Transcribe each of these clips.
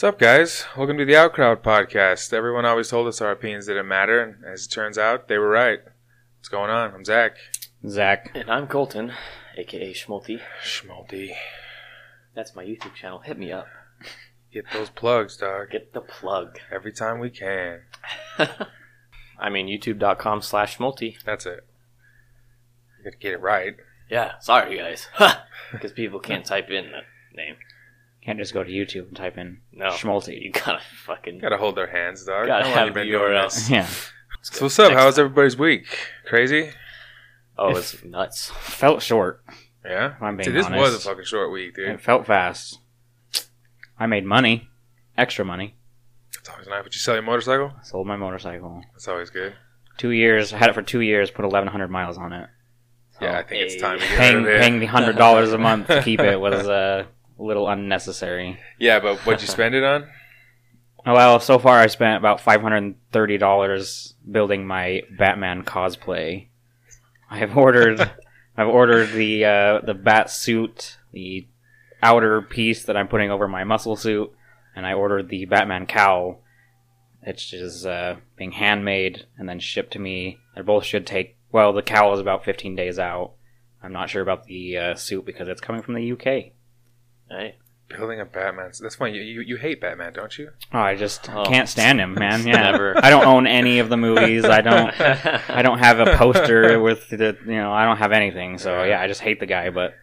What's up, guys? Welcome to the Outcrowd podcast. Everyone always told us our opinions didn't matter, and as it turns out, they were right. What's going on? I'm Zach. Zach. And I'm Colton, aka Schmulty. Schmalti. That's my YouTube channel. Hit me up. Get those plugs, dog. Get the plug. Every time we can. I mean, youtube.com slash Schmulty. That's it. You gotta get it right. Yeah, sorry, guys. Because people can't type in the name. Can't just go to YouTube and type in No. Schmulty. You gotta fucking. Gotta hold their hands, dog. Gotta How long have you been the doing URL. this? Yeah. So what's up? Next How's everybody's week? Crazy? Oh, it's nuts. Felt short. Yeah? If I'm being See, this honest. was a fucking short week, dude. It felt fast. I made money. Extra money. That's always nice. Would you sell your motorcycle? Sold my motorcycle. That's always good. Two years. I had it for two years. Put 1,100 miles on it. Yeah, I think it's time to get Paying, rid of it. paying the hundred dollars a month to keep it was uh, a little unnecessary. Yeah, but what'd you spend it on? Well, so far I spent about five hundred and thirty dollars building my Batman cosplay. I have ordered, I've ordered the uh, the bat suit, the outer piece that I'm putting over my muscle suit, and I ordered the Batman cowl, which is uh, being handmade and then shipped to me. They both should take. Well, the cowl is about fifteen days out. I'm not sure about the uh, suit because it's coming from the UK. Right? Building a Batman. That's funny. You, you, you hate Batman, don't you? Oh, I just Oh. can't stand him, man. Yeah, Never. I don't own any of the movies. I don't. I don't have a poster with the. You know, I don't have anything. So yeah, I just hate the guy. But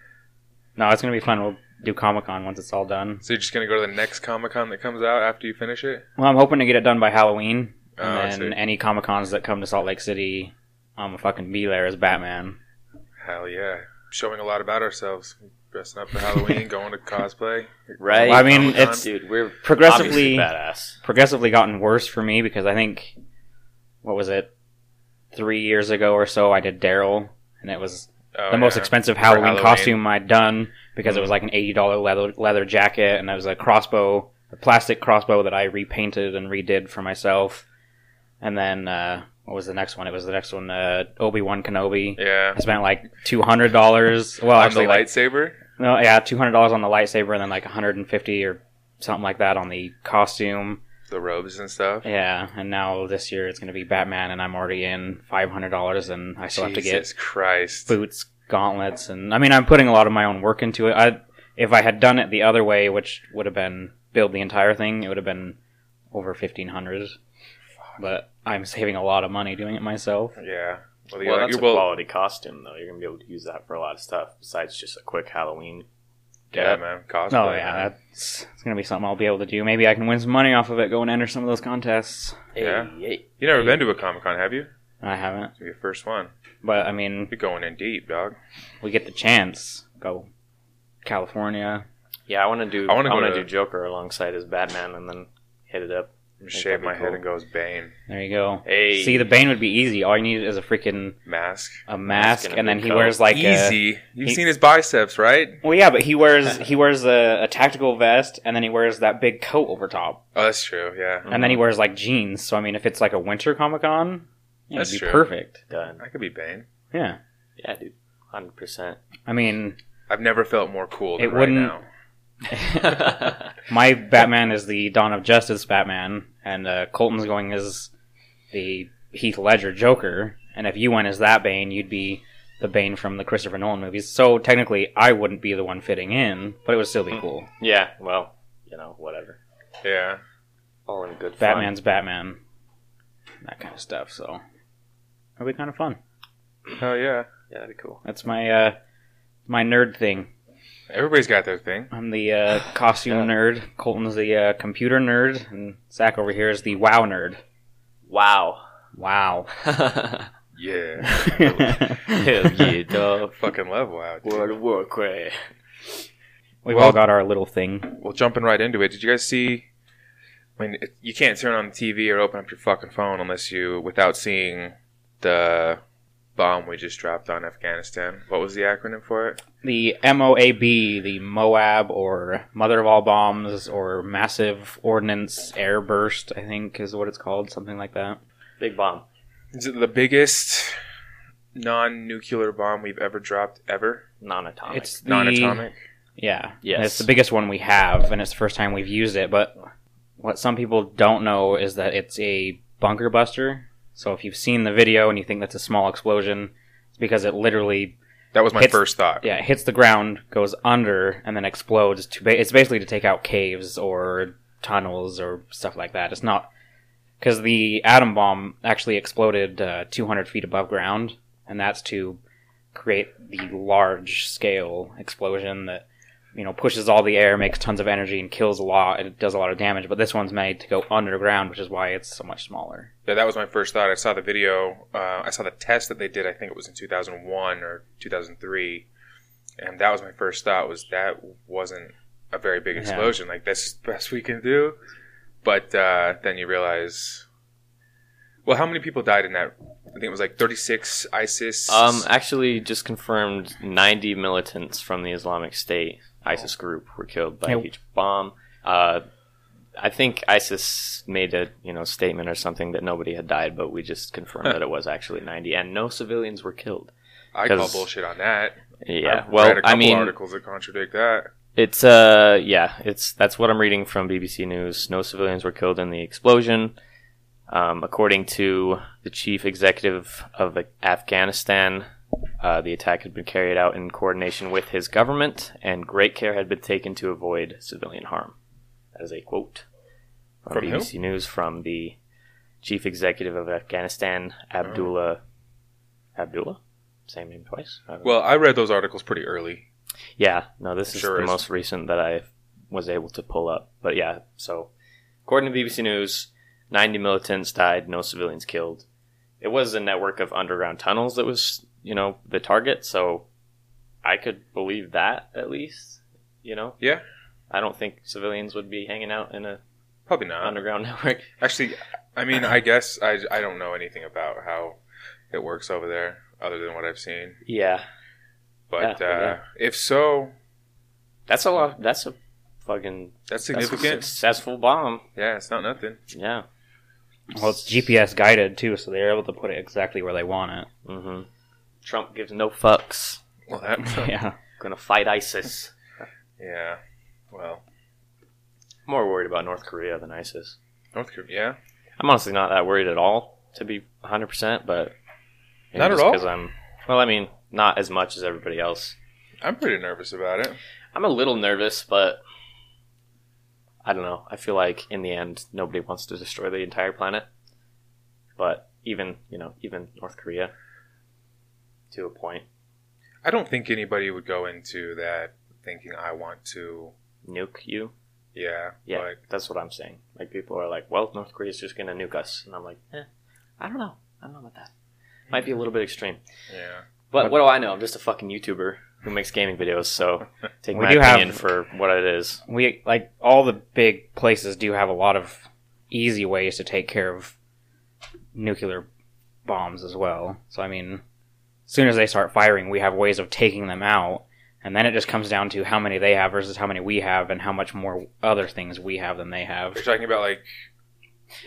no, it's gonna be fun. We'll do Comic Con once it's all done. So you're just gonna go to the next Comic Con that comes out after you finish it? Well, I'm hoping to get it done by Halloween, Oh, I and see. then any Comic Cons that come to Salt Lake City, I'm gonna fucking be there as Batman. Hell yeah. Showing a lot about ourselves. Dressing up for Halloween, going to cosplay. right? Well, I mean, Comic-Con. it's Dude, we're progressively- badass. progressively gotten worse for me because I think what was it three years ago or so I did Daryl, and it was Oh, the most expensive Halloween, Halloween. costume I'd done because it was like an eighty dollar leather leather jacket, and it was a crossbow, a plastic crossbow that I repainted and redid for myself. And then uh, what was the next one? It was the next one, uh, Obi Wan Kenobi. Yeah. I spent like two hundred dollars. Well, On actually, the like, lightsaber? no, yeah, two hundred dollars on the lightsaber, and then like one hundred and fifty or something like that on the costume. The robes and stuff? Yeah, and now this year it's going to be Batman, and I'm already in five hundred dollars, and I still have to get Jesus Christ. boots, gauntlets, and I mean I'm putting a lot of my own work into it. I if I had done it the other way, which would have been build the entire thing, it would have been over fifteen hundred. But I'm saving a lot of money doing it myself. Yeah. Well, Well, you- that's you a will- quality costume, though. You're gonna be able to use that for a lot of stuff besides just a quick Halloween. Yeah, get. man. Cosplay. Oh yeah, man. that's it's gonna be something I'll be able to do. Maybe I can win some money off of it, go and enter some of those contests. Yeah. hey. You never been to a Comic Con, have you? I haven't, It's your first one. but I mean, You're going in deep, dog. we get the chance. Go California. Yeah, I want to do. I I wanna want go to to- do Joker alongside his Batman, and then hit it up. I'm shave that'd be my head cool. and goes Bane. There you go. Hey, See, the Bane would be easy. All you need is a freaking Mask. a mask, and and then he coat. wears like a. Easy. You've he- seen his biceps, right? Well, yeah, but he wears he wears a, a tactical vest, and then he wears that big coat over top, Oh, that's true. Yeah. and then he mm-hmm. wears like jeans. So I mean, if it's like a winter Comic Con, yeah, That's it'd be true. perfect. done. I could be Bane. Yeah, Yeah, dude, hundred percent. I mean, I've never felt more cool than It right wouldn't- now. my Batman is the Dawn of Justice Batman, and uh, Colton's going as the Heath Ledger Joker. And if you went as that Bane, you'd be the Bane from the Christopher Nolan movies. So technically, I wouldn't be the one fitting in, but it would still be cool. yeah, well, you know, whatever. Yeah. All in good fun. Batman's Batman, that kind of stuff. So it'll be kind of fun. Oh, yeah. Yeah, that'd be cool. That's my uh, my nerd thing. Everybody's got their thing. I'm the uh, costume Yeah. nerd. Colton's the uh, computer nerd, and Zach over here is the WoW nerd. Wow. Wow. Yeah. Hell yeah, dog. Fucking love WoW. dude. World of Warcraft. We've Well- all got our little thing. Well, jumping right into it, did you guys see? I mean, it, you can't turn on the TV or open up your fucking phone unless you, without seeing the bomb we just dropped on Afghanistan. What was the acronym for it? The MOAB, the Moab or Mother of All Bombs or Massive Ordnance Air Burst, I think is what it's called, something like that. Big bomb. Is it the biggest non-nuclear bomb we've ever dropped ever? Non-atomic. It's the, Non-atomic. Yeah. Yes. It's the biggest one we have, and it's the first time we've used it, but what some people don't know is that it's a bunker buster. So if you've seen the video and you think that's a small explosion, it's because it literally That was my Hits- first thought. yeah it hits the ground, goes under, and then explodes. To ba- it's basically to take out caves or tunnels or stuff like that. It's not because the atom bomb actually exploded uh, 200 feet above ground, and that's to create the large scale explosion that you know pushes all the air, makes tons of energy, and kills a lot. and It does a lot of damage. But this one's made to go underground, which is why it's so much smaller. Yeah, that was my first thought. I saw the video. Uh, I saw the test that they did. I think it was in 2001 or 2003, and that was my first thought. Was that wasn't a very big Yeah. explosion? Like that's the best we can do. But uh, then you realize, well, how many people died in that? I think it was like 36 ISIS. Um, actually, just confirmed 90 militants from the Islamic State ISIS group were killed by Yeah. a huge bomb. Uh, I think ISIS made a you know statement or something that nobody had died, but we just confirmed that it was actually 90, and no civilians were killed. I call 'cause- bullshit on that. Yeah, I've well, read a couple I mean, articles that contradict that. It's uh yeah, it's that's what I'm reading from BBC News. No civilians were killed in the explosion. Um, according to the chief executive of Afghanistan, uh, the attack had been carried out in coordination with his government, and great care had been taken to avoid civilian harm. That is a quote from, From who? BBC News from the chief executive of Afghanistan, Abdullah. Abdullah, same name twice. I don't know. Well, I read those articles pretty early. Yeah, no, this is Sure the is. most recent that I was able to pull up. But yeah, so according to BBC News, 90 militants died, no civilians killed. It was a network of underground tunnels that was, you know, the target, so I could believe that at least, you know. Yeah, I don't think civilians would be hanging out in a probably not. underground network. Actually, I mean, I guess I, I don't know anything about how it works over there other than what I've seen. Yeah, But Yeah, uh, yeah. if so, that's a lot. That's a fucking that's that's a significant. successful bomb. yeah, it's not nothing. Yeah. Well, it's GPS guided too, so they're able to put it exactly where they want it. hmm Trump gives no fucks. Well, that yeah. Gonna fight ISIS. yeah. Well, more worried about North Korea than ISIS. North Korea. Yeah, I'm honestly not that worried at all, to be 100%, but. maybe Not at all? 'cause I'm. Well, I mean, not as much as everybody else. I'm pretty nervous about it. I'm a little nervous, but. I don't know. I feel like in the end, nobody wants to destroy the entire planet. But even, you know, even North Korea, to a point, I don't think anybody would go into that thinking I want to. nuke you. Yeah, Yeah, but that's what I'm saying. Like, people are like, well, North Korea's just gonna nuke us. And I'm like, eh, I don't know. I don't know about that. Might be a little bit extreme. yeah, But what do I know? I'm just a fucking YouTuber who makes gaming videos, so take We my do have- opinion for what it is. we like all the big places do have a lot of easy ways to take care of nuclear bombs as well. So I mean, as soon as they start firing, we have ways of taking them out, and then it just comes down to how many they have versus how many we have, and how much more other things we have than they have. you're talking about like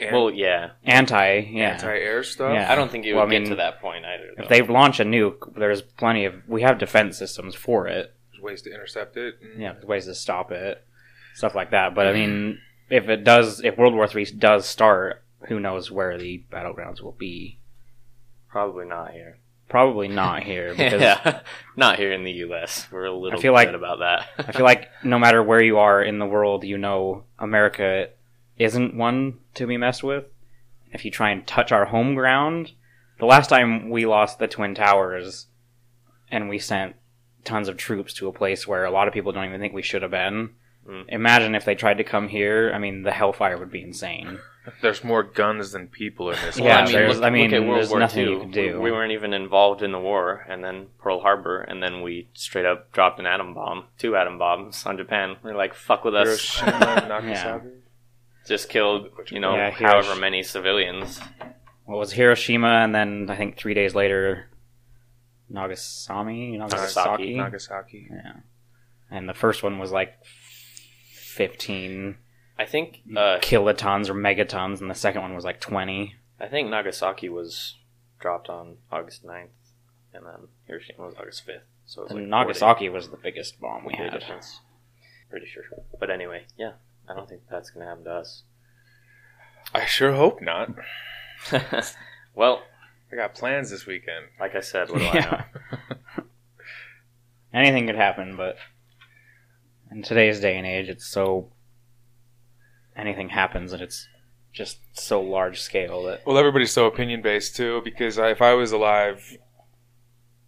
an- Well, yeah. Anti, yeah. anti-air stuff. Yeah. I don't think it would Well, I get to that point either. Though. If they launch a nuke, there's plenty of we have defense systems for it. There's ways to intercept it. and- Yeah, there's ways to stop it, stuff like that. But I mean, if it does, if World War Three does start, who knows where the battlegrounds will be? Probably not here. Probably not here because yeah, not here in the U.S. We're a little I feel like- about that. I feel like no matter where you are in the world, you know America isn't one to be messed with. If you try and touch our home ground, the last time we lost the Twin Towers, and we sent tons of troops to a place where a lot of people don't even think we should have been. Mm. Imagine if they tried to come here. I mean, the hellfire would be insane. There's more guns than people in this. Yeah, country. there's- I mean, look at World there's War nothing II. you can do. We, we weren't even involved in the war, and then Pearl Harbor, and then we straight up dropped an atom bomb, two atom bombs on Japan. We're like, fuck with us. Hiroshima, Nagasaki. Just killed, you know, Yeah, however many civilians. What was Hiroshima, and then I think three days later, Nagasaki. Nagasaki. Nagasaki. Nagasaki. Yeah. And the first one was like 15 I think, uh, kilotons or megatons, and the second one was like 20. I think Nagasaki was dropped on August 9th, and then Hiroshima was August 5th. So it was And like Nagasaki was the biggest bomb we 40 had. difference. Pretty sure. But anyway, yeah, I don't think that's gonna happen to us. I sure hope not. well, I got plans this weekend. like I said, what do I know? Anything could happen, but in today's day and age, it's so anything happens, and it's just so large scale that Well, everybody's so opinion based too. Because I, if I was alive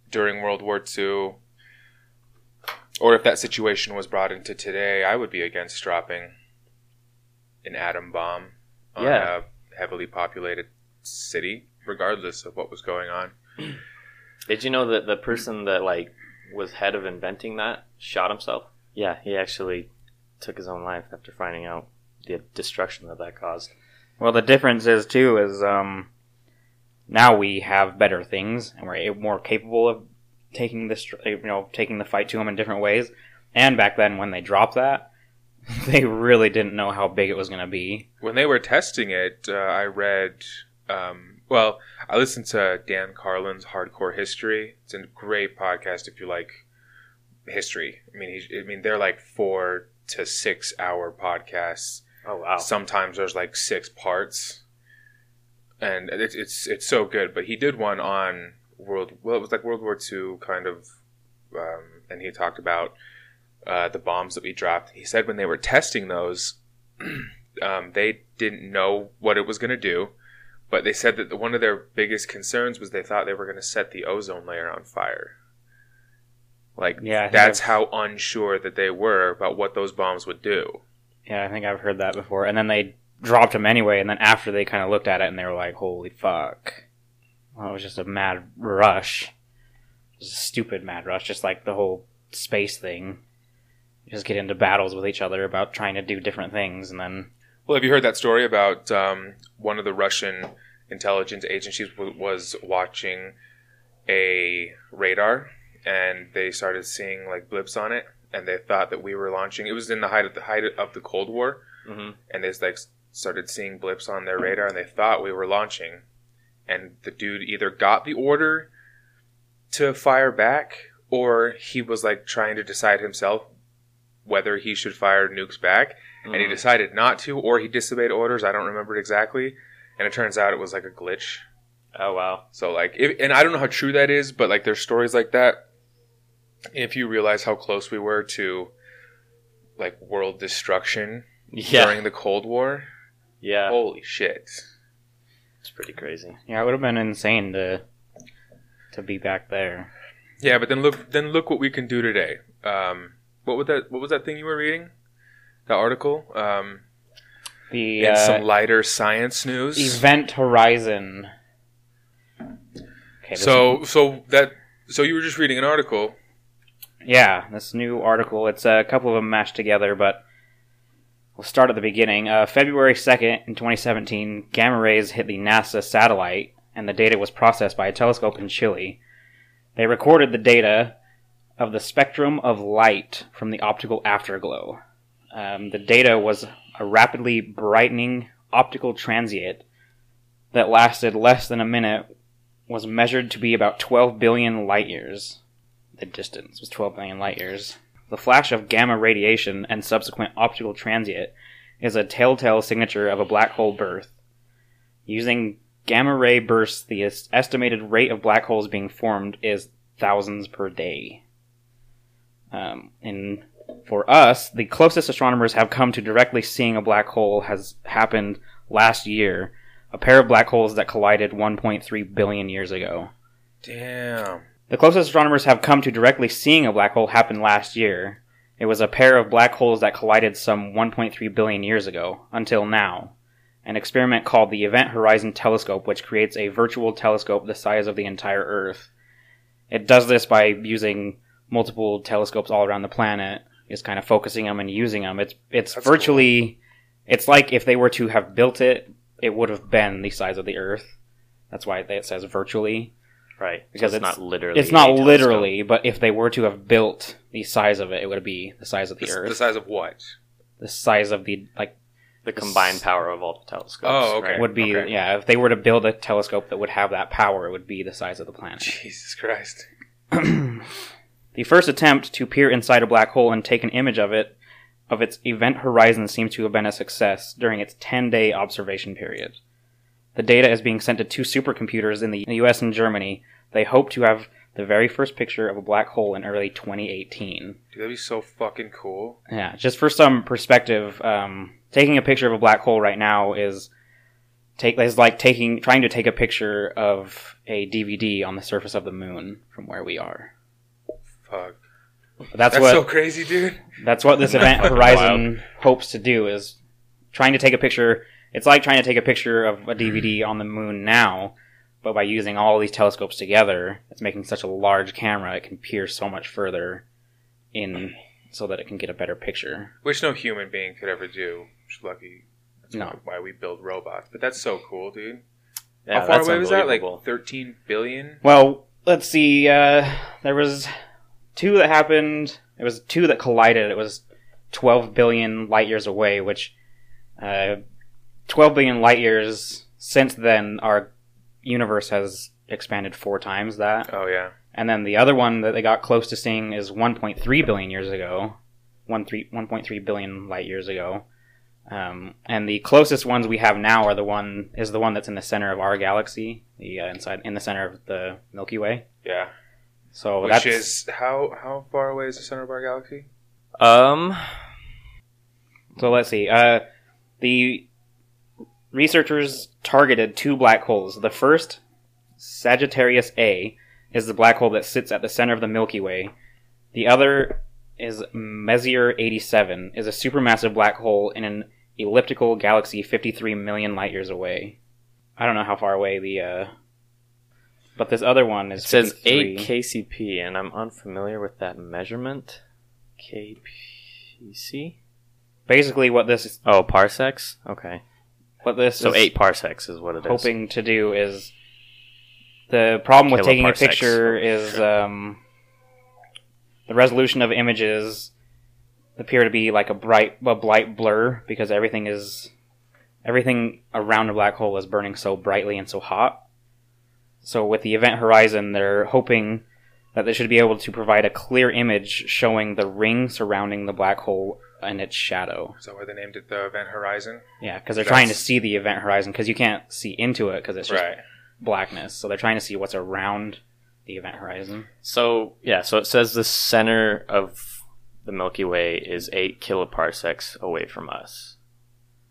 during World War II, or if that situation was brought into today, I would be against dropping an atom bomb on Yeah. a heavily populated city, regardless of what was going on. Did you know that the person that like was head of inventing that shot himself? Yeah, he actually took his own life after finding out the destruction that that caused. Well, the difference is too is um, now we have better things and we're more capable of taking this, you know, taking the fight to them in different ways. And back then, when they dropped that, they really didn't know how big it was going to be. When they were testing it, uh, I read. Um, well, I listened to Dan Carlin's Hardcore History. It's a great podcast if you like history. I mean, I mean, they're like four to six hour podcasts. Oh wow! Sometimes there's like six parts, and it's it's it's so good. But he did one on world. Well, it was like World War II kind of, um, and he talked about uh, the bombs that we dropped. He said when they were testing those, um, they didn't know what it was going to do, but they said that the, one of their biggest concerns was they thought they were going to set the ozone layer on fire. Like Yeah, that's I've- how unsure that they were about what those bombs would do. Yeah, I think I've heard that before. And then they dropped them anyway. And then after they kind of looked at it and they were like, "Holy fuck!" Well, it was just a mad rush. It was a stupid mad rush, just like the whole space thing. You just get into battles with each other about trying to do different things, and then Well, have you heard that story about um, one of the Russian intelligence agencies w- was watching a radar and they started seeing like blips on it and they thought that we were launching. It was in the height of the height of the Cold War. Hmm and they like started seeing blips on their radar and they thought we were launching. And the dude either got the order to fire back or he was like trying to decide himself whether he should fire nukes back. And he decided not to or he disobeyed orders. I don't remember it exactly. And it turns out it was like a glitch. Oh wow! so like if, and i don't know how true that is but like there's stories like that if you realize how close we were to like world destruction Yeah, during the cold war yeah, holy shit. It's pretty crazy. yeah, it would have been insane to to be back there. yeah but then look then look what we can do today. Um what was that what was that thing you were reading? The article? Um The uh, some lighter science news? Event Horizon. Okay, so so that so you were just reading an article Yeah, this new article. It's a couple of them mashed together, but we'll start at the beginning. Uh, February 2nd, in 2017, gamma rays hit the NASA satellite, and the data was processed by a telescope in Chile. They recorded the data of the spectrum of light from the optical afterglow. Um, the data was a rapidly brightening optical transient that lasted less than a minute, was measured to be about 12 billion light years the distance was 12 billion light years. The flash of gamma radiation and subsequent optical transient is a telltale signature of a black hole birth. Using gamma ray bursts, the estimated rate of black holes being formed is thousands per day. Um, and for us, the closest astronomers have come to directly seeing a black hole has happened last year. A pair of black holes that collided 1.3 billion years ago. damn The closest astronomers have come to directly seeing a black hole happened last year. It was a pair of black holes that collided some 1.3 billion years ago, until now. An experiment called the Event Horizon Telescope, which creates a virtual telescope the size of the entire Earth. It does this by using multiple telescopes all around the planet, is kind of focusing them and using them. It's it's That's virtually, it's like if they were to have built it, it would have been the size of the Earth. That's why it says virtually. Right, Because so it's, it's- not literally. It's not a telescope. literally, but if they were to have built the size of it, it would be the size of the the, Earth. the size of what the size of the like the combined power of all the telescopes. Oh, okay. right? would be okay. yeah. If they were to build a telescope that would have that power, it would be the size of the planet. jesus christ the first attempt to peer inside a black hole and take an image of it of its event horizon seems to have been a success during its 10 day observation period. The data is being sent to two supercomputers in the US and Germany. They hope to have the very first picture of a black hole in early 2018. Dude, that'd be so fucking cool. Yeah, just for some perspective, um, taking a picture of a black hole right now is take is like taking trying to take a picture of a DVD on the surface of the moon from where we are. Fuck. That's, That's what so crazy, dude. that's what this event horizon hopes to do is trying to take a picture. It's like trying to take a picture of a DVD on the moon now, but by using all these telescopes together, it's making such a large camera it can peer so much further in so that it can get a better picture. Which no human being could ever do. Just lucky. That's No. why we build robots. But that's so cool, dude. Yeah, How far away was that? Like 13 billion? Well, let's see. Uh, there was two that happened. It was two that collided. It was 12 billion light years away, which uh, 12 billion light years since then, our universe has expanded four times that. Oh, yeah. And then the other one that they got close to seeing is 1.3 billion years ago, 1.3 billion light years ago. Um, and the closest ones we have now are the one is the one that's in the center of our galaxy, the uh, inside in the center of the Milky Way. Yeah. So Which that's is how how far away is the center of our galaxy? Um, so. Let's see. Uh, the researchers targeted two black holes. The first, Sagittarius A, is the black hole that sits at the center of the Milky Way. The other is Messier 87, is a supermassive black hole in an elliptical galaxy 53 million light years away. I don't know how far away the uh but this other one is it says 53. 8 KCP, and I'm unfamiliar with that measurement. KPC? Basically what this is Oh, parsecs? Okay. What this So is 8 parsecs is what it is. hoping to do is the problem with taking a Kiloparsecs. picture is um, the resolution of images appear to be like a bright a bright blur because everything is everything around a black hole is burning so brightly and so hot. So with the event horizon, they're hoping that they should be able to provide a clear image showing the ring surrounding the black hole and its shadow. Is that why they named it the Event Horizon? Yeah, because they're That's- trying to see the event horizon because you can't see into it because it's just Right. blackness. So they're trying to see what's around the event horizon. So, yeah, so it says the center of the Milky Way is 8 kiloparsecs away from us.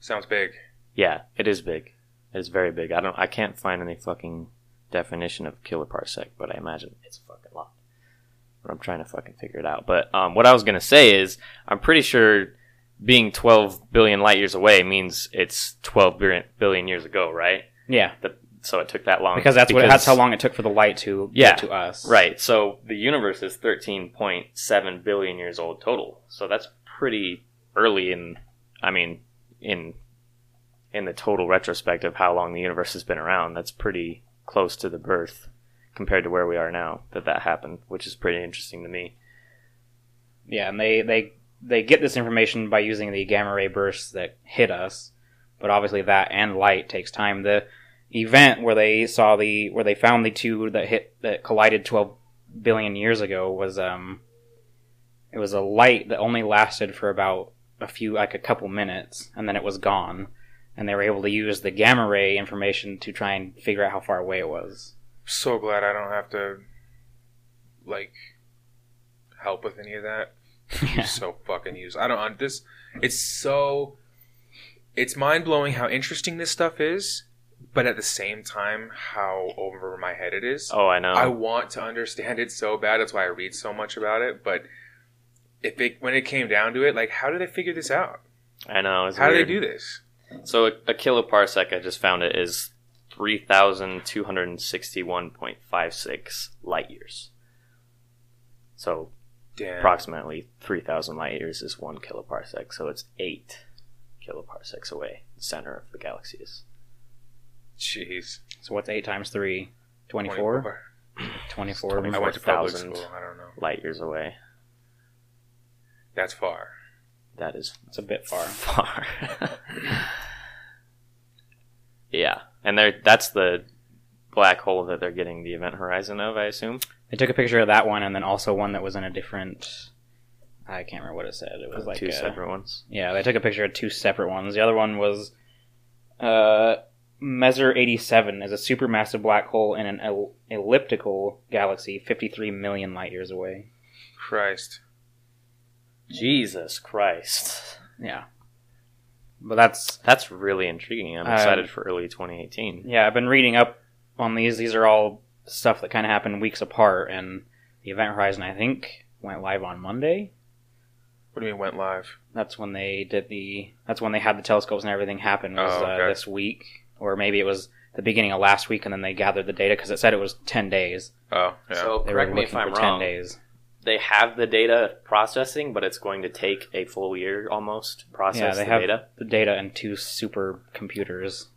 Sounds big. Yeah, it is big. It is very big. I don't I can't find any fucking definition of kiloparsec, but I imagine it's a fucking lot. But I'm trying to fucking figure it out. But um, what I was gonna say is I'm pretty sure being 12 billion light years away means it's 12 billion, billion years ago, right? Yeah, The, so it took that long because that's what that's how long it took for the light to Yeah, get to us. Right. So the universe is 13.7 billion years old total. So that's pretty early in I mean in in the total retrospect of how long the universe has been around. That's pretty close to the birth compared to where we are now that that happened, which is pretty interesting to me. Yeah, and they they they get this information by using the gamma ray bursts that hit us, but obviously that and light takes time. The event where they saw the where they found the two that hit that collided 12 billion years ago was um it was a light that only lasted for about a few like a couple minutes and then it was gone and they were able to use the gamma ray information to try and figure out how far away it was. So glad I don't have to like help with any of that. Yeah. So fucking use. I don't on this. It's so. It's mind blowing how interesting this stuff is, but at the same time, how over my head it is. Oh, I know. I want to understand it so bad. That's why I read so much about it. But if it when it came down to it, like, how did they figure this out? I know. How weird. do they do this? So a, a kiloparsec, I just found it, is 3,261.56 light years. So Damn. approximately 3,000 light years is one kiloparsec. So it's 8 kiloparsecs away. The center of the galaxy is. Jeez. So what's 8 times 3? 24? 24. I went to public 24,000 school. I don't know. light years away. That's far. That is It's a bit far. far. yeah. And they're, that's the black hole that they're getting the event horizon of, I assume. They took a picture of that one and then also one that was in a different I can't remember what it said. It was like two uh, separate ones. Yeah, they took a picture of two separate ones. The other one was uh, Messier 87 is a supermassive black hole in an el- elliptical galaxy 53 million light years away. Christ. Jesus Christ. Yeah. But that's That's really intriguing. I'm Um, excited for early 2018. yeah, I've been reading up on these. These are all stuff that kind of happened weeks apart and the Event Horizon I think went live on Monday. What do you mean went live? That's when they did the that's when they had the telescopes and everything happen was Oh, uh, okay. this week or maybe it was the beginning of last week and then they gathered the data because it said it was 10 days. Oh, yeah. So They correct were me if I'm for wrong. 10 days. They have the data processing, but it's going to take a full year almost to process Yeah, they the have data. the data in two super computers.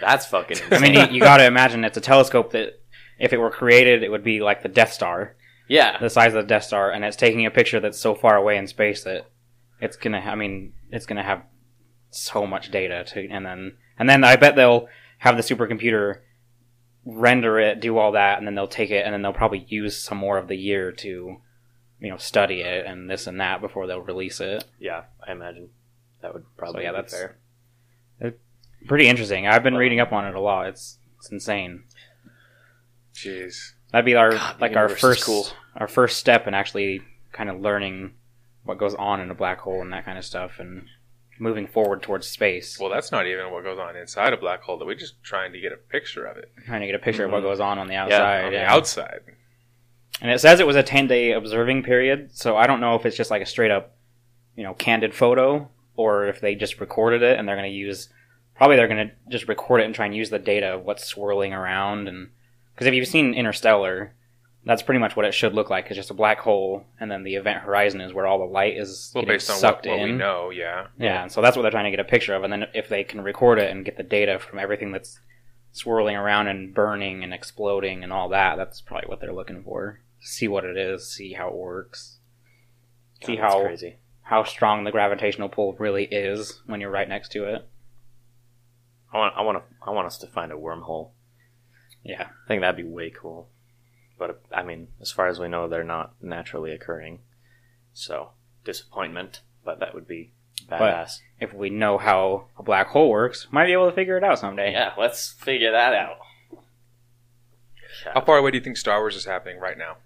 That's fucking I mean, you, you got to imagine it's a telescope that, if it were created, it would be like the Death Star, yeah. the size of the Death Star, and it's taking a picture that's so far away in space that it's gonna. I mean, it's gonna have so much data to, and then and then I bet they'll have the supercomputer render it, do all that, and then they'll take it, and then they'll probably use some more of the year to, you know, study it and this and that before they'll release it. Yeah, I imagine that would probably So, yeah, be that's- fair. Pretty interesting. I've been reading up on it a lot. It's it's insane. Jeez. That'd be our God, like our first cool. our first step in actually kind of learning what goes on in a black hole and that kind of stuff and moving forward towards space. Well, that's not even what goes on inside a black hole. That we're just trying to get a picture of it trying to get a picture of what Mhm. goes on on the outside. on yeah. the outside. And it says it was a 10 day observing period, so I don't know if it's just like a straight up, you know, candid photo or if they just recorded it and they're going to use, probably they're going to just record it and try and use the data of what's swirling around. And because if you've seen Interstellar, that's pretty much what it should look like. It's just a black hole, and then the event horizon is where all the light is Well, getting based on what, sucked what in. we know, yeah. Yeah, and so that's what they're trying to get a picture of, and then if they can record it and get the data from everything that's swirling around and burning and exploding and all that, that's probably what they're looking for. See what it is, see how it works, see God, that's how crazy. how strong the gravitational pull really is when you're right next to it. I want, I want to, I want us to find a wormhole. Yeah, I think that'd be way cool. But I mean, as far as we know, they're not naturally occurring. So disappointment, but that would be badass. if we know how a black hole works, might be able to figure it out someday. yeah, let's figure that out. How far away do you think Star Wars is happening right now?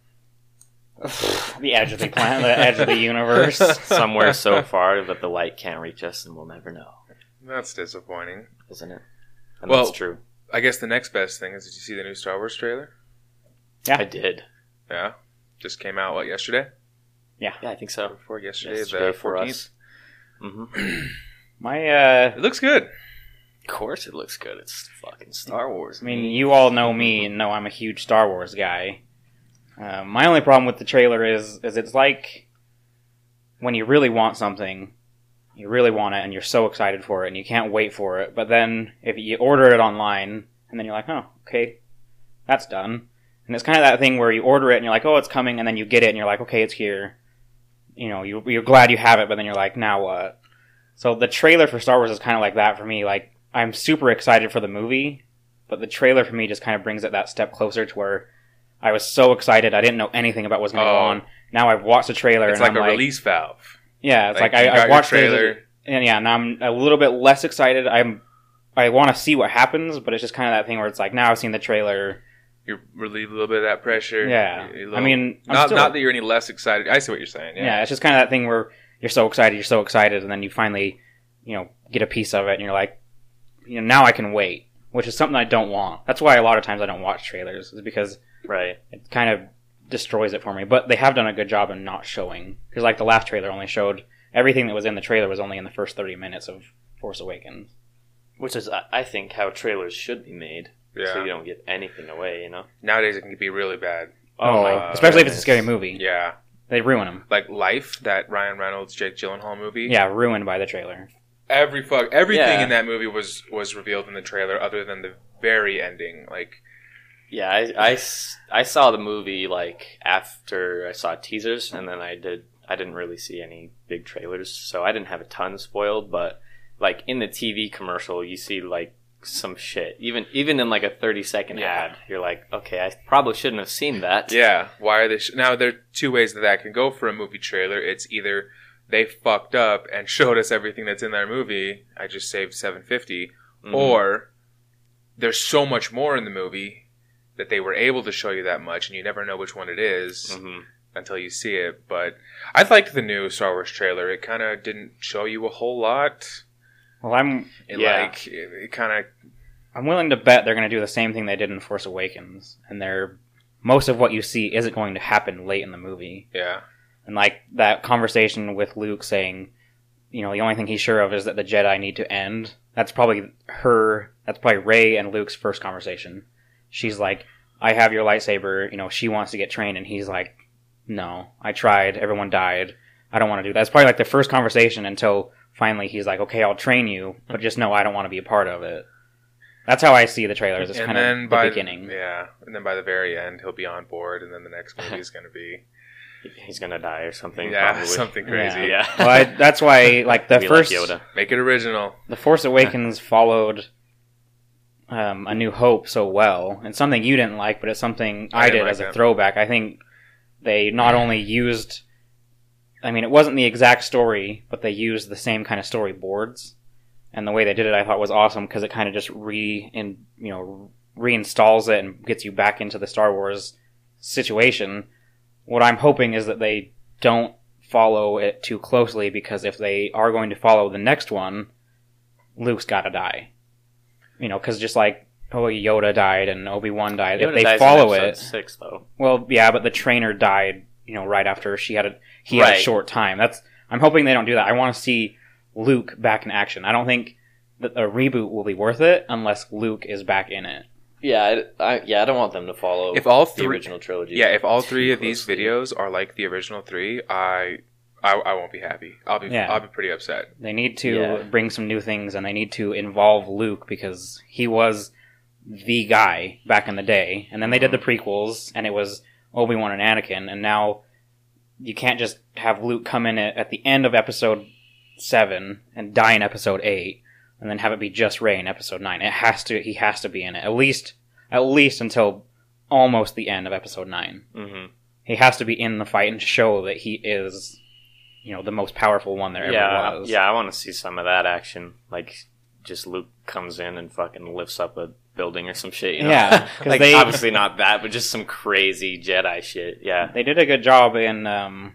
the edge of the planet, the edge of the universe. Somewhere so far that the light can't reach us, and we'll never know, That's disappointing. isn't it? And Well- that's true. I guess the next best thing is did you see the new Star Wars trailer? Yeah. I did. Yeah. Just came out, what, yesterday? Yeah, Yeah, I think so. Before yesterday, Yesterday the for 14th? us. hmm My uh, It looks good. Of course, it looks good. It's fucking Star Wars. I mean, you all know me and know I'm a huge Star Wars guy. Uh, my only problem with the trailer is is it's like when you really want something, you really want it, and you're so excited for it, and you can't wait for it. But then if you order it online, and then you're like, oh, okay, that's done. And it's kind of that thing where you order it, and you're like, oh, it's coming, and then you get it, and you're like, okay, it's here. You know, you, you're glad you have it, but then you're like, now what? So the trailer for Star Wars is kind of like that for me. Like, I'm super excited for the movie, but the trailer for me just kind of brings it that step closer to where I was so excited I didn't know anything about what's going to go Oh. on. Now I've watched the trailer It's like I'm a like, release valve. yeah, it's like, you I, I watched the trailer. and yeah, now I'm a little bit less excited. I'm I want to see what happens, but it's just kind of that thing where it's like now I've seen the trailer. You relieve a little bit of that pressure. Yeah. You're little- mean, I'm not still- not that you're any less excited. I see what you're saying. Yeah. Yeah. it's just kind of that thing where you're so excited, you're so excited, and then you finally, you know, get a piece of it, and you're like, you know, now I can wait, which is something I don't want. That's why a lot of times I don't watch trailers, is because Right. it kind of destroys it for me. But they have done a good job in not showing, because like the last trailer only showed everything that was in the trailer was only in the first 30 minutes of Force Awakens. Which is, I- I think, how trailers should be made. Yeah. So you don't give anything away, you know? Nowadays it can be really bad. Oh, oh my my! Uh, especially if it's a scary movie, Yeah. they ruin them. Like Life, that Ryan Reynolds, Jake Gyllenhaal movie. Yeah, ruined by the trailer. Every fuck everything Yeah. in that movie was was revealed in the trailer, other than the very ending. Like Yeah, I, I s- I saw the movie, like, after I saw teasers, and then I did, I didn't really see any big trailers, so I didn't have a ton spoiled, but, like, in the TV commercial, you see, like, some shit. Even even in like a thirty second Yeah. ad, you're like, okay, I probably shouldn't have seen that. Yeah, why are they? Sh- now there are two ways that that can go for a movie trailer. It's either they fucked up and showed us everything that's in their movie. I just saved seven fifty, Mhm. or there's so much more in the movie that they were able to show you that much, and you never know which one it is Mhm. until you see it. But I liked the new Star Wars trailer. It kind of didn't show you a whole lot. Well, I'm It Yeah. like it, it kind of I'm willing to bet they're going to do the same thing they did in Force Awakens, and they're most of what you see isn't going to happen late in the movie. yeah. And like that conversation with Luke saying, you know, the only thing he's sure of is that the Jedi need to end. That's probably her. That's probably Rey and Luke's first conversation. She's like, "I have your lightsaber." You know, she wants to get trained, and he's like, "No, I tried. Everyone died. I don't want to do that." That's probably like the first conversation until finally he's like, "Okay, I'll train you, but just know I don't want to be a part of it." That's how I see the trailers. It's and kind then of by the beginning. yeah, and then by the very end, he'll be on board, and then the next movie is going to be he's gonna die or something. yeah probably. something crazy. Yeah. Yeah. Well, I, that's why like the Be first like Yoda. Make it original. The Force Awakens followed um, A New Hope so well, and something you didn't like, but it's something I I, didn't like as a that. throwback. I think they not only used, I mean, it wasn't the exact story, but they used the same kind of storyboards, and the way they did it, I thought was awesome because it kind of just re in you know reinstalls it and gets you back into the Star Wars situation. What I'm hoping is that they don't follow it too closely because if they are going to follow the next one, Luke's got to die. You know, because just like oh Yoda died and Obi Wan died, Yoda if they follow it, six though. well, yeah, but the trainer died. You know, right after she had a he had a short time. That's I'm hoping they don't do that. I want to see Luke back in action. I don't think that a reboot will be worth it unless Luke is back in it. Yeah, I, I, yeah, I don't want them to follow If all the three, original trilogy. yeah, if all three of these videos are like the original three, I, I, I won't be happy. I'll be, Yeah. I'll be pretty upset. They need to Yeah. bring some new things and they need to involve Luke because he was the guy back in the day. And then they did the mm-hmm. prequels and it was Obi Wan and Anakin. And now you can't just have Luke come in at, at the end of episode seven and die in episode eight and then have it be just Rey in episode nine. It has to, he has to be in it at least, at least until almost the end of episode nine. Mhm. He has to be in the fight and show that he is, you know, the most powerful one there yeah, ever was. yeah, I want to see some of that action. Like, just Luke comes in and fucking lifts up a building or some shit. You know? Yeah, 'cause like they- obviously not that, but just some crazy Jedi shit. Yeah, They did a good job in um,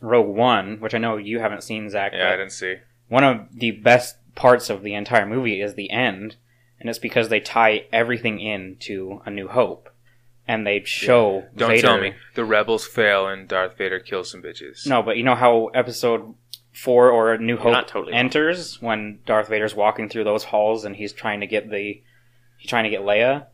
Rogue One, which I know you haven't seen, Zach. Yeah, I didn't see. one of the best parts of the entire movie is the end, and it's because they tie everything into A New Hope, and they show Don't Vader. tell me the rebels fail and Darth Vader kills some bitches. No, but you know how Episode Four or A New Hope not totally wrong. enters when Darth Vader's walking through those halls and he's trying to get the he's trying to get Leia.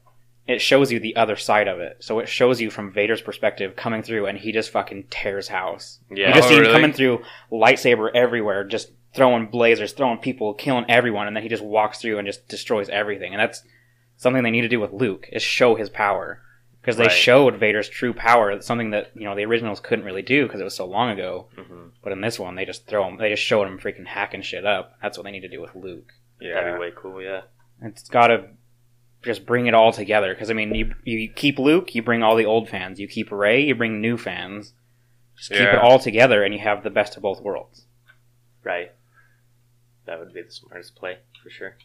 It shows you the other side of it, so it shows you from Vader's perspective coming through, and he just fucking tears house. yeah. You just Oh, see him really? coming through, lightsaber everywhere, just throwing blazers, throwing people, killing everyone, and then he just walks through and just destroys everything. And that's something they need to do with Luke is show his power because they Right. showed Vader's true power, something that you know the originals couldn't really do because it was so long ago. Mhm. But in this one, they just throw him. They just showed him freaking hacking shit up. That's what they need to do with Luke. yeah, That'd be way cool. Yeah, It's got to just bring it all together because I mean, you you keep Luke, you bring all the old fans. You keep Rey, you bring new fans. Just keep Yeah. it all together, and you have the best of both worlds. right. That would be the smartest play for sure.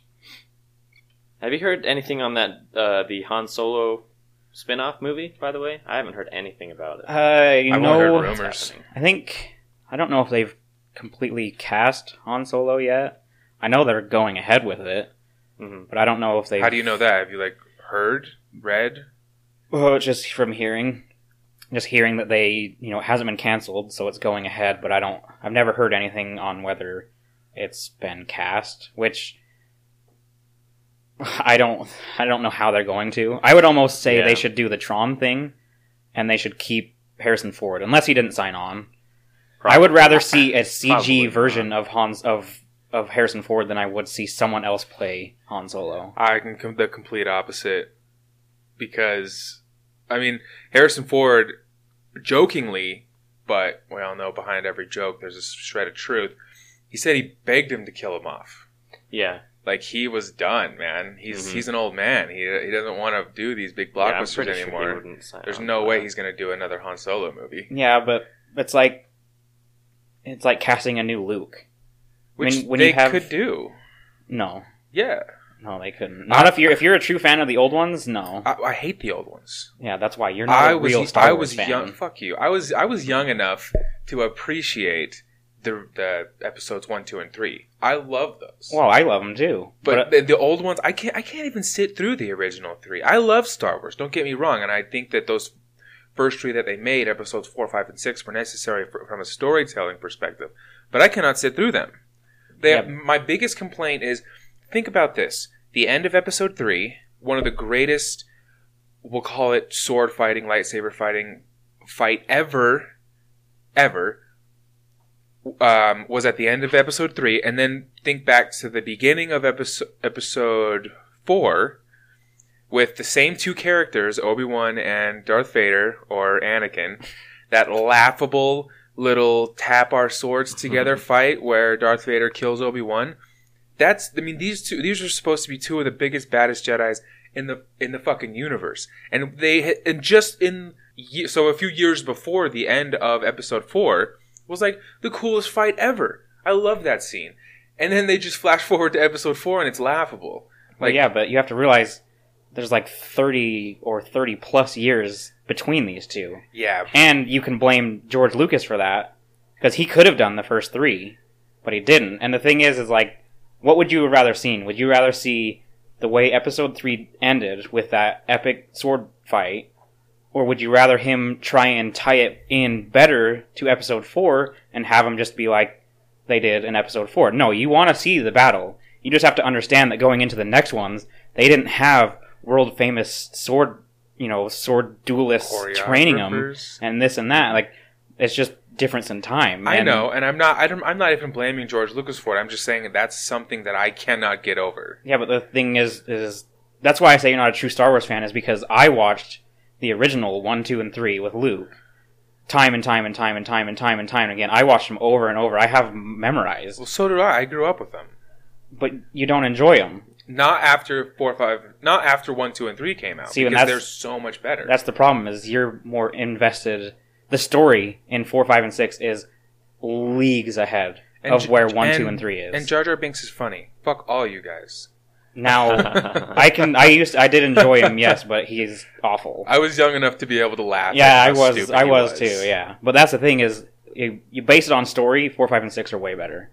Have you heard anything on that uh, the Han Solo spin-off movie? By the way, I haven't heard anything about it. Uh, you I've know, heard rumors. I think I don't know if they've completely cast Han Solo yet. I know they're going ahead with it, Mhm. but I don't know if they. How do you know that? Have you like heard, read? Well, just from hearing, just hearing that they, you know, it hasn't been canceled, so it's going ahead. But I don't. I've never heard anything on whether it's been cast, which I don't. I don't know how they're going to. I would almost say Yeah. they should do the Tron thing, and they should keep Harrison Ford, unless he didn't sign on. I would rather see a CG Probably version of Hans of of Harrison Ford than I would see someone else play Han Solo. I can come the complete opposite because I mean Harrison Ford jokingly, but we all know behind every joke there's a shred of truth. He said he begged him to kill him off. Yeah, like he was done, man. He's Mhm. he's an old man. He he doesn't want to do these big Yeah, blockbusters sure he anymore. sign There's no way that. he's gonna do another Han Solo movie. Yeah, but it's like it's like casting a new Luke. Which mean, when they you have- could do. No, Yeah. no, they couldn't. Not if you're if you're a true fan of the old ones. No. I, I hate the old ones. Yeah, that's why you're not I a was real Star I Wars was fan. young. Fuck you. I was I was young enough to appreciate the the episodes one, two, and three. I love those. Well, I love them too, but but, the, the old ones, I can't I can't even sit through the original three. I love Star Wars. Don't get me wrong, and I think that those first three that they made, episodes four, five, and six, were necessary for, from a storytelling perspective. But I cannot sit through them. They, Yeah. My biggest complaint is think about this: the end of episode three, one of the greatest, we'll call it sword fighting, lightsaber fighting fight ever, ever. Um, was at the end of episode three, and then think back to the beginning of episode episode four, with the same two characters, Obi Wan and Darth Vader or Anakin, that laughable little tap our swords together fight where Darth Vader kills Obi Wan. That's I mean these two these are supposed to be two of the biggest baddest Jedi's in the in the fucking universe, and they and just in so a few years before the end of Episode Four was like the coolest fight ever. I love that scene, and then they just flash forward to Episode Four and it's laughable. well, yeah, but you have to realize there's like 30 or 30 plus years between these two, yeah, and you can blame George Lucas for that because he could have done the first three, but he didn't. And the thing is, is like, what would you have rather seen? Would you rather see the way Episode Three ended with that epic sword fight? Or would you rather him try and tie it in better to episode four and have him just be like they did in episode four? No, you want to see the battle. You just have to understand that going into the next ones, they didn't have world famous sword, you know, sword duelists training them and this and that. Like, it's just difference in time. I And- know, and I'm not. I don't, I'm not even blaming George Lucas for it. I'm just saying that that's something that I cannot get over. Yeah, but the thing is, is that's why I say you're not a true Star Wars fan is because I watched the original one, two, and three with Luke, time and time and time and time and time and time again. I watched them over and over. I have memorized, Well, so did I. I grew up with them. but you don't enjoy them. Not after four, five. Not after one, two, and three came out. See, because they're so much better. That's the problem. Is you're more invested. The story in four, five, and six is leagues ahead And of J- where one, and- two, and three is. And Jar Jar Binks is funny. Fuck all you guys. now, I can. I used. I did enjoy him, yes, but he's awful. I was young enough to be able to laugh. yeah, at I was. I he was, too. Yeah, but that's the thing is, you, you base it on story. Four, five, and six are way better.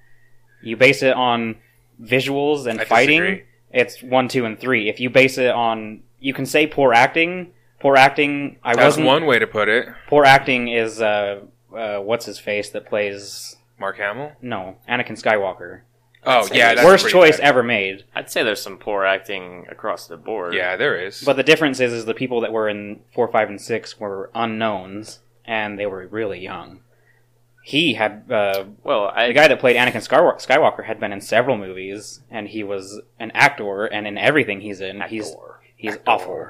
You base it on visuals and I fighting. disagree. It's one, two, and three. If you base it on, you can say poor acting. Poor acting. I That's wasn't. one way to put it. Poor acting is uh, uh, what's his face that plays Mark Hamill. no Anakin Skywalker. Oh yeah, that's Worst choice bad. ever made. I'd say there's some poor acting across the board. Yeah, there is. But the difference is, is the people that were in four, five, and six were unknowns, and they were really young. He had uh, Well, I the guy that played Anakin Skywalker, had been in several movies, and he was an actor, and in everything he's in, he's Actor. he's Actor. awful.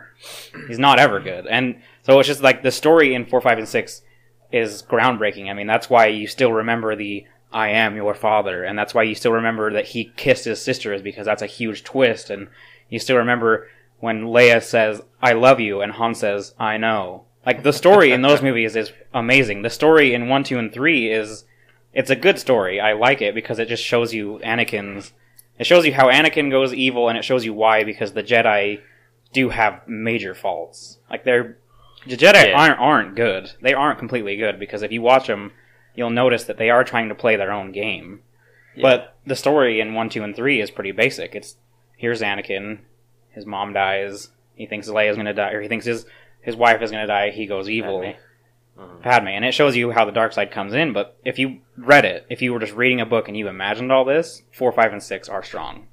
He's not ever good, and so it's just like the story in four, five, and six is groundbreaking. I mean, that's why you still remember the "I am your father," and that's why you still remember that he kissed his sister, is because that's a huge twist, and you still remember when Leia says "I love you" and Han says "I know." Like the story in those movies is amazing. The story in one, two, and three is it's a good story. I like it because it just shows you Anakin's. It shows you how Anakin goes evil, and it shows you why because the Jedi do have major faults. Like they're the Jedi Yeah. aren't aren't good. They aren't completely good because if you watch them, you'll notice that they are trying to play their own game. But the story in one, two, and three is pretty basic. It's here's Anakin, his mom dies. He thinks Leia's gonna die, or he thinks his his wife is gonna die. He goes evil. Padme. Mhm. Padme, and it shows you how the dark side comes in. But if you read it, if you were just reading a book and you imagined all this, four, five, and six are strong.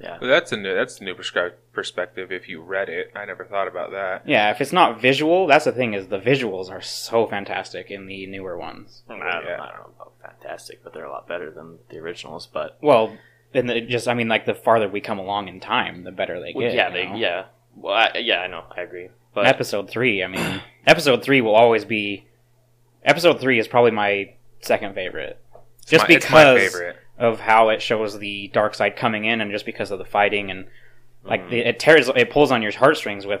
Yeah. Well, that's a new that's a new prescri- perspective. If you read it, I never thought about that. Yeah, if it's not visual, that's the thing is the visuals are so fantastic in the newer ones. I don't, Yeah. I don't know about fantastic, but they're a lot better than the originals. But Well, and the, just I mean, like the farther we come along in time, the better they well, get. yeah, they know? yeah. Well, I, yeah, I know, I agree. But episode three, I mean, episode three will always be. Episode three is probably my second favorite, It's just my, because favorite. of how it shows the dark side coming in, and just because of the fighting and like Mhm. the, it tears, it pulls on your heartstrings with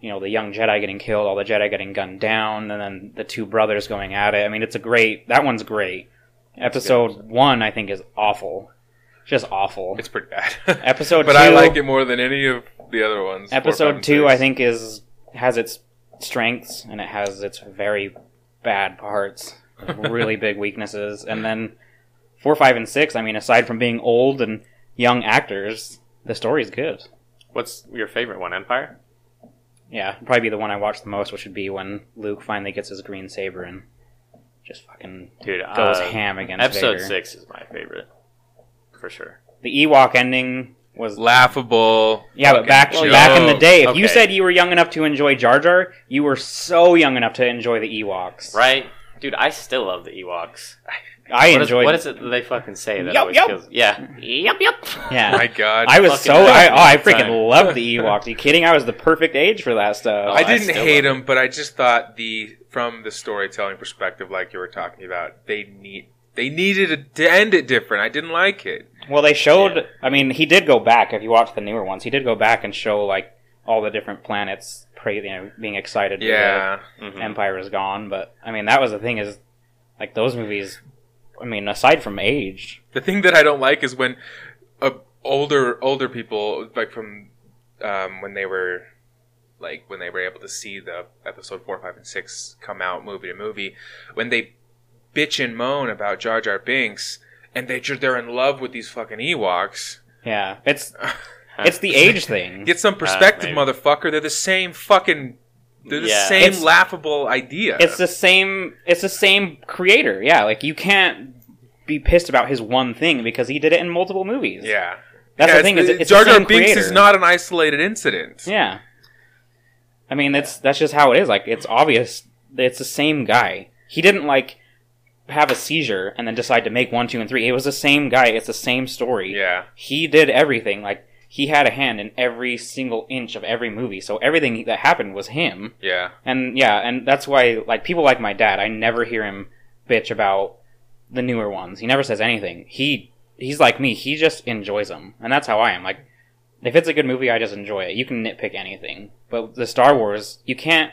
you know the young Jedi getting killed, all the Jedi getting gunned down, and then the two brothers going at it. I mean, it's a great. That one's great. Episode one, I think, is awful, just awful. It's pretty bad. Episode but I like it more than any of the other ones. Episode two. I think, is has its strengths and it has its very bad parts, really big weaknesses, and then four, five, and six. I mean, aside from being old and young actors, the story's good. What's your favorite one? Empire. Yeah, probably be the one I watch the most, which would be when Luke finally gets his green saber and just fucking Dude, goes uh, ham against the Episode Vader. six is my favorite, for sure. The Ewok ending was laughable. Yeah, but back joke. back in the day, if you said you were young enough to enjoy Jar Jar, you were so young enough to enjoy the Ewoks. Right, dude. I still love the Ewoks. I What is, enjoyed. what is it they fucking say that Yup, always yup. kills? Yeah, yep, yep. Yeah, My God, I was so. I, oh, I freaking time. loved the Ewoks. Are you kidding? I was the perfect age for that stuff. Oh, I I didn't still hate them, but I just thought the from the storytelling perspective, like you were talking about, they need they needed to end it different. I didn't like it. Well, they showed. Yeah. I mean, he did go back. If you watch the newer ones, he did go back and show like all the different planets, pray, you know, being excited. Yeah, Mhm. Empire is gone. But I mean, that was the thing is, like those movies. I mean, aside from age, the thing that I don't like is when uh, older older people, like from um, when they were like when they were able to see the episode four, five, and six come out movie to movie, when they bitch and moan about Jar Jar Binks, and they they're in love with these fucking Ewoks. yeah, it's it's the age thing. Get some uh, perspective, maybe. motherfucker. They're the same fucking. They're the Yeah. same It's- laughable idea. It's the same. It's the same creator. Yeah, like you can't be pissed about his one thing because he did it in multiple movies. yeah. that's Yeah, the thing. Is it's- it's Jar Jar Binks creator. is not an isolated incident. Yeah. I mean, that's that's just how it is. Like it's obvious it's the same guy. He didn't like have a seizure and then decide to make one, two, and three. It was the same guy. It's the same story. Yeah. He did everything. Like he had a hand in every single inch of every movie. So everything that happened was him. Yeah. And yeah, and that's why like people like my dad, I never hear him bitch about the newer ones. He never says anything. He he's like me. He just enjoys them, and that's how I am. Like if it's a good movie, I just enjoy it. You can nitpick anything, but the Star Wars, you can't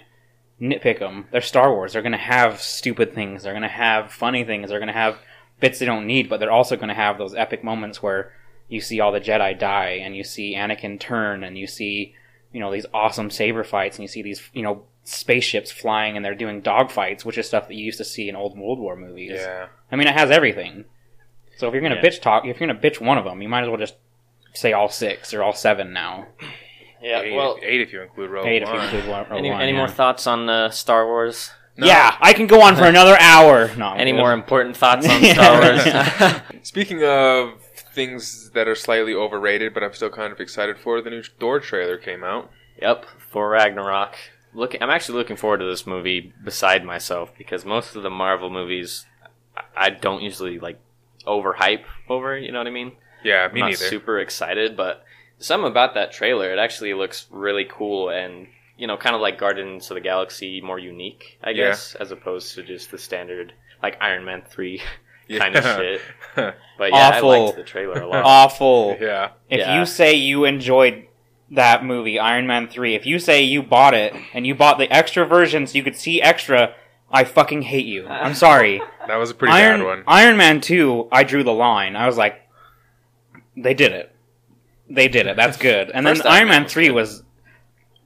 nitpick them. They're Star Wars. They're gonna have stupid things. They're gonna have funny things. They're gonna have bits they don't need, but they're also gonna have those epic moments where you see all the Jedi die, and you see Anakin turn, and you see you know these awesome saber fights, and you see these you know spaceships flying, and they're doing dogfights, which is stuff that you used to see in old World War movies. Yeah. I mean, it has everything. So if you're gonna Yeah. bitch talk, if you're gonna bitch one of them, you might as well just say all six or all seven now. Yeah. eight, Well, eight if you include Rogue Eight if you One. include one. or any, one, any yeah. more thoughts on uh, Star Wars? No. Yeah, I can go on for another hour. No, I'm Any good. more important thoughts on Star Wars? Speaking of things that are slightly overrated, but I'm still kind of excited for, the new Thor trailer came out. Yep, for Ragnarok. Look, I'm actually looking forward to this movie beside myself because most of the Marvel movies I- I don't usually like overhype over. You know what I mean? Yeah, I'm me not neither. super excited, but something about that trailer, it actually looks really cool and you know, kind of like Guardians of the Galaxy, more unique, I Yeah. guess, as opposed to just the standard like Iron Man three Yeah. kind of shit. But yeah, Awful. I liked the trailer a lot. awful. yeah. If Yeah. you say you enjoyed that movie, Iron Man 3, if you say you bought it and you bought the extra version so you could see extra, I fucking hate you. I'm sorry. That was a pretty Iron, bad one. Iron Man 2, I drew the line. I was like, they did it. They did it. That's good. And then First Iron Iron Man Man was 3 was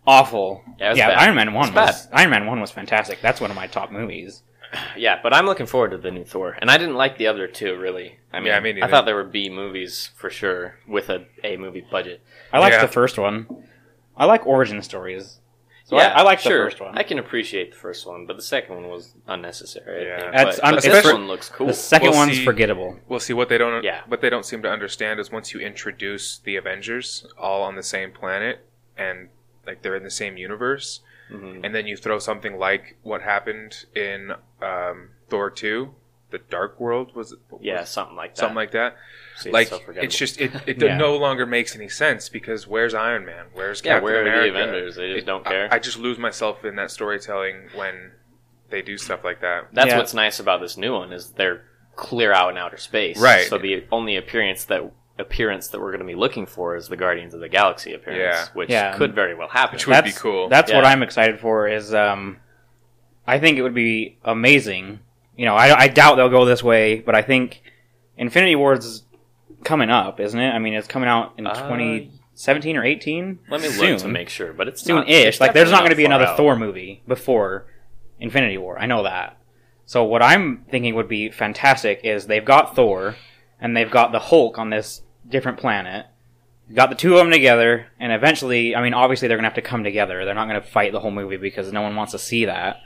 awful. Yeah, it was yeah bad. Iron Man 1 It's was Iron Man 1 was fantastic. That's one of my top movies. Yeah, but I'm looking forward to the new Thor, and I didn't like the other two really. I mean, Yeah, me I thought they were B movies for sure with a A movie budget. I liked Yeah. the first one. I like origin stories. So I, I like sure. the first one. I can appreciate the first one, but the second one was unnecessary. Yeah. I think. That's- but, I'm- but it's- this one looks cool. The second We'll one's see. forgettable. Well, see what they don't. Yeah. What they don't seem to understand is once you introduce the Avengers all on the same planet and like they're in the same universe, Mhm. and then you throw something like what happened in um, Thor two, the Dark World was it? Yeah, something like that. something like that. See, it's like so it's just it, it Yeah. no longer makes any sense because where's Iron Man? Where's yeah. Captain Where are America? the Avengers? They just It- don't care. I, just lose myself in that storytelling when they do stuff like that. That's Yeah. what's nice about this new one is they're clear out in outer space. Right. So the only appearance that appearance that we're going to be looking for is the Guardians of the Galaxy appearance, Yeah. which Yeah. could very well happen. Which would be cool. That's what I'm excited for. Is um, I think it would be amazing. You know, I, I doubt they'll go this way, but I think Infinity Wars is coming up, isn't it? I mean, it's coming out in Uh, 2017 or 18. Let me soon. look to make sure, but it's soon-ish. Like, there's not going to be another out. Thor movie before Infinity War. I know that. So what I'm thinking would be fantastic is they've got Thor and they've got the Hulk on this different planet. Got the two of them together, and eventually, I mean, obviously they're gonna have to come together. They're not gonna fight the whole movie because no one wants to see that.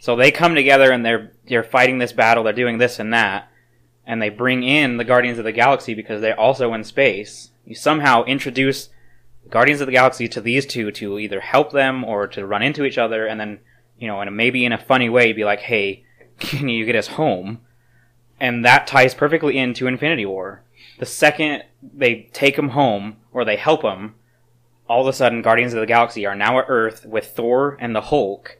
So they come together and they're they're fighting this battle. They're doing this and that, and they bring in the Guardians of the Galaxy because they're also in space. You somehow introduce Guardians of the Galaxy to these two to either help them or to run into each other, and then you know, and maybe in a funny way, be like, "Hey, can you get us home?" And that ties perfectly into Infinity War. The second they take him home or they help him, all of a sudden, Guardians of the Galaxy are now at Earth with Thor and the Hulk,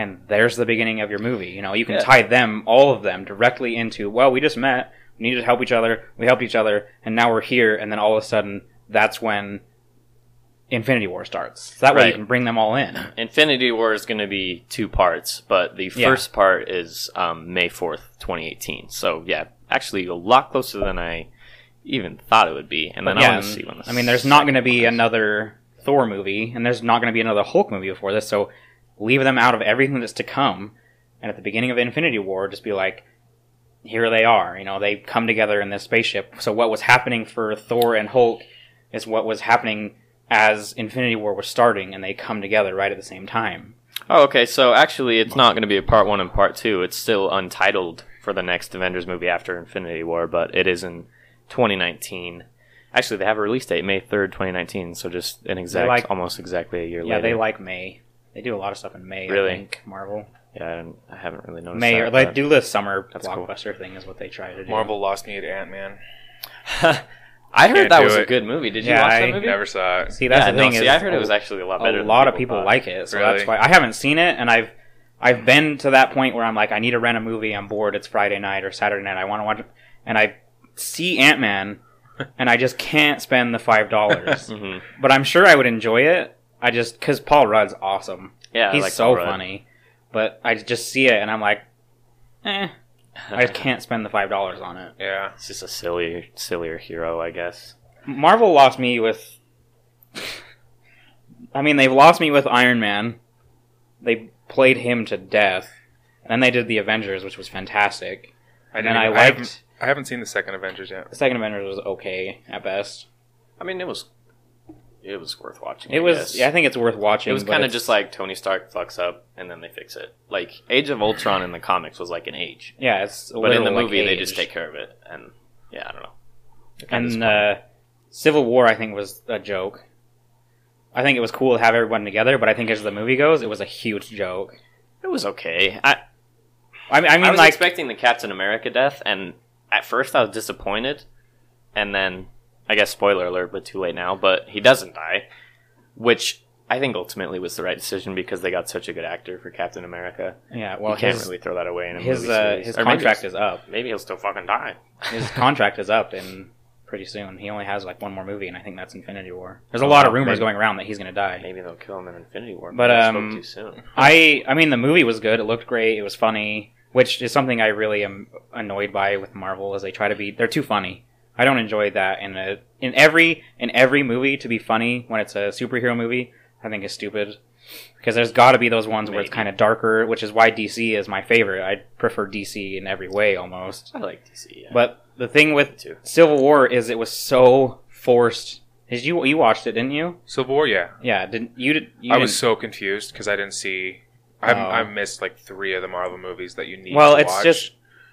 and there's the beginning of your movie. You know, you can Yeah. tie them, all of them, directly into. Well, we just met. We needed to help each other. We helped each other, and now we're here. And then all of a sudden, that's when Infinity War starts. So that way, you can bring them all in. Infinity War is going to be two parts, but the Yeah. first part is um, May 4th, 2018. So, yeah, actually a lot closer than I even thought it would be. And then I want to see when the I mean, there's not going to be another Thor movie, and there's not going to be another Hulk movie before this. So leave them out of everything that's to come, and at the beginning of Infinity War, just be like, here they are. You know, they come together in this spaceship. So what was happening for Thor and Hulk is what was happening as Infinity War was starting, and they come together right at the same time. Oh, okay. So actually, it's not going to be a part one and part two. It's still untitled for the next Avengers movie after Infinity War, but it is in 2019. Actually, they have a release date, May 3rd, 2019. So just an exact, like- almost exactly a year Yeah, later. Yeah, they like May. They do a lot of stuff in May. Really? I think Marvel Yeah, I, don't- I haven't really noticed. May that, or they do the summer That's cool. blockbuster thing is what they try to do. Marvel lost me at Ant Man. I heard Can't that do was a good movie. Did you Yeah, watch that movie? I Never saw it. See, that's yeah, the thing no, is, see, I heard it was actually a lot better. a lot than of people thought. like it, so Really? that's why I haven't seen it, and I've I've been to that point where I'm like, I need to rent a movie. I'm bored. It's Friday night or Saturday night. I want to watch, it. and I see Ant Man, and I just can't spend the five dollars. Mhm. but I'm sure I would enjoy it. I just because Paul Rudd's awesome. Yeah, I He's like so Paul Rudd. funny, but I just see it and I'm like, eh, I just can't spend the five dollars on it. Yeah. It's just a sillier, sillier hero, I guess. Marvel lost me with. I mean, they've lost me with Iron Man. They played him to death. And then they did the Avengers, which was fantastic. I And didn't. then I even- I haven't, liked I haven't seen the second Avengers yet. the second Avengers was okay at best. I mean, it was, it was worth watching. It I was. guess. Yeah, I think it's worth watching. It was but kind of it's- just like Tony Stark fucks up and then they fix it. Like Age of Ultron in the comics was like an age, yeah, it's. a but in the literal, like, movie they just take care of it. And yeah, I don't know. It kinda And just- uh, Civil War, I think, was a joke. I think it was cool to have everyone together, but I think as the movie goes, it was a huge joke. it was okay. I I mean, I I, mean was like expecting the Captain America death, and at first I was disappointed, and then I guess spoiler alert, but too late now. But he doesn't die, which I think ultimately was the right decision because they got such a good actor for Captain America. yeah. Well, you can't really throw that away in a his movie uh, his Or contract is up. Maybe he'll still fucking die. His contract is up in pretty soon. He only has like one more movie, and I think that's Infinity War. There's a Oh, lot of rumors Maybe- going around that he's going to die. Maybe they'll kill him in Infinity War. But, um, too soon. I I mean the movie was good. It looked great. It was funny, which is something I really am annoyed by with Marvel is they try to be they're too funny. I don't enjoy that in a in every in every movie to be funny when it's a superhero movie. I think is stupid because there's got to be those ones where it's kind of darker, which is why DC is my favorite. I prefer DC in every way almost. I like DC. Yeah. But the thing with. Civil War is it was so forced. Did you you watched it, didn't you? Civil War, yeah. Yeah, didn't you? Did, you I was didn't- so confused because I didn't see. I Oh. I missed like three of the Marvel movies that you need. Well, to it's watch. just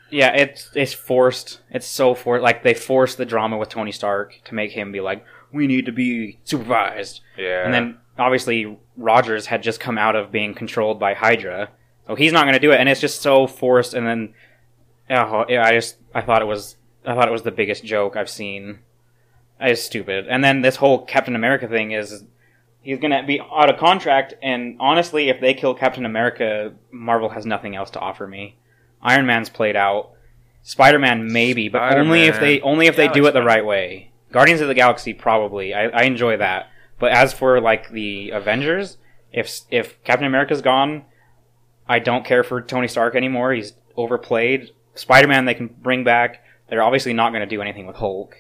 yeah, it's it's forced. It's so forced. Like they forced the drama with Tony Stark to make him be like, we need to be supervised, yeah. and then obviously Rogers had just come out of being controlled by Hydra, so he's not going to do it, and it's just so forced. And then, oh, yeah, I just I thought it was I thought it was the biggest joke I've seen. It's stupid. And then this whole Captain America thing is he's going to be out of contract. And honestly, if they kill Captain America, Marvel has nothing else to offer me. Iron Man's played out. Spider-Man maybe, but only if they only if they Yeah, do it the right way. Guardians of the Galaxy probably. I, I enjoy that. But as for like the Avengers, if if Captain America's gone, I don't care for Tony Stark anymore. He's overplayed. Spider-Man they can bring back. They're obviously not going to do anything with Hulk.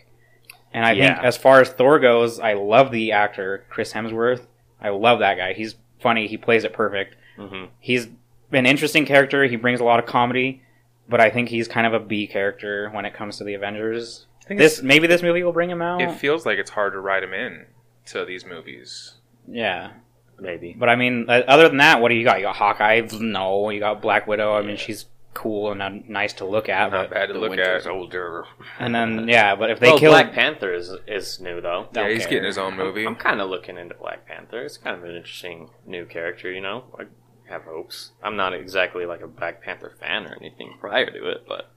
And I think as far as Thor goes, I love the actor Chris Hemsworth. I love that guy. He's funny. He plays it perfect. hmm He's an interesting character. He brings a lot of comedy, but I think he's kind of a B character when it comes to the Avengers. This maybe this movie will bring him out. it feels like it's hard to write him in to these movies. yeah, Maybe. but I mean, uh, other than that, what do you got? You got Hawkeye? No, you got Black Widow. I mean, she's cool and uh, nice to look at. Not But, bad to look Winter's at. older. and then yeah, but if they well, kill Black Panther is is new though. Yeah, he's care. getting his own movie. I'm kind of looking into Black Panther. It's kind of an interesting new character, you know. I have hopes. I'm not exactly like a Black Panther fan or anything prior to it, but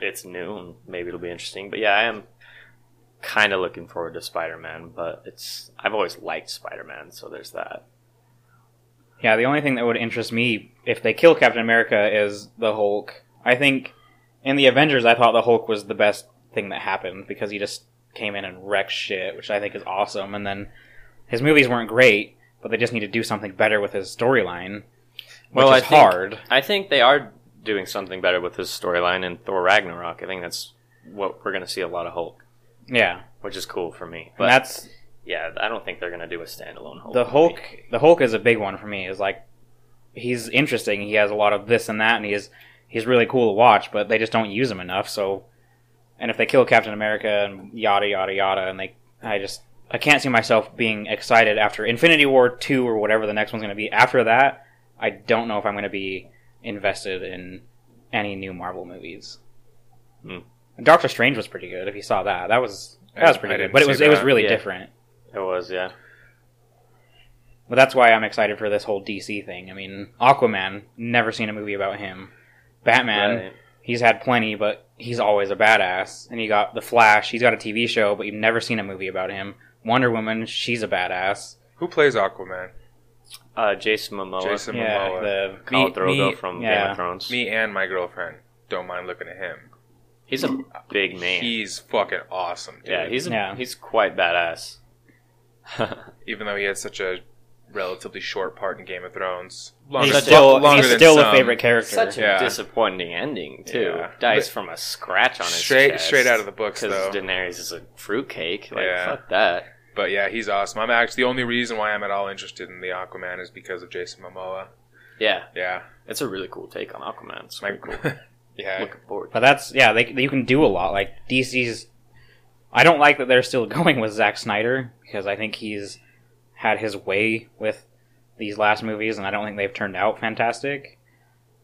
it's new and maybe it'll be interesting. But yeah, I am kind of looking forward to Spider-Man, but it's I've always liked Spider-Man, so there's that. Yeah, the only thing that would interest me if they kill Captain America is the Hulk. I think in the Avengers, I thought the Hulk was the best thing that happened because he just came in and wrecked shit, which I think is awesome. And then his movies weren't great, but they just need to do something better with his storyline, which Well, I is think- hard. I think they are doing something better with his storyline in Thor Ragnarok. I think that's what we're going to see a lot of Hulk, Yeah, which is cool for me. and But that's yeah, I don't think they're going to do a standalone Hulk. the movie. Hulk. The Hulk is a big one for me. Is like he's interesting. He has a lot of this and that, and he's he's really cool to watch. But they just don't use him enough. So, and if they kill Captain America and yada yada yada, and they, I just I can't see myself being excited after Infinity War two or whatever the next one's going to be. After that, I don't know if I'm going to be invested in any new Marvel movies. Hmm. Doctor Strange was pretty good. If you saw that, that was that I- was I pretty good. But it was it was really Yeah. different. It was, yeah. But that's why I'm excited for this whole DC thing. I mean, Aquaman, never seen a movie about him. Batman, Right. he's had plenty, but he's always a badass. And you got The Flash, he's got a TV show, but you've never seen a movie about him. Wonder Woman, she's a badass. Who plays Aquaman? Uh, Jason Momoa. Jason yeah, Momoa. the Khal Me- Drogo me- from Game of Thrones. Me and my girlfriend don't mind looking at him. He's a big man. He's fucking awesome, dude. yeah, he's a, Yeah. he's quite badass. even though he had such a relatively short part in Game of Thrones. he's such still, longer he's than still a favorite character. Such a Yeah. disappointing ending too. Yeah. Dies But- from a scratch on his Straight- chest straight out of the books, because though. Daenerys is a fruitcake. Like Yeah. fuck that. But yeah, he's awesome. I'm actually the only reason why I'm at all interested in the Aquaman is because of Jason Momoa. Yeah, Yeah, it's a really cool take on Aquaman. It's my pretty cool. yeah. Looking forward. But that's, yeah, they, you can do a lot. Like, DC's. I don't like that they're still going with Zack Snyder, because I think he's had his way with these last movies, and I don't think they've turned out fantastic.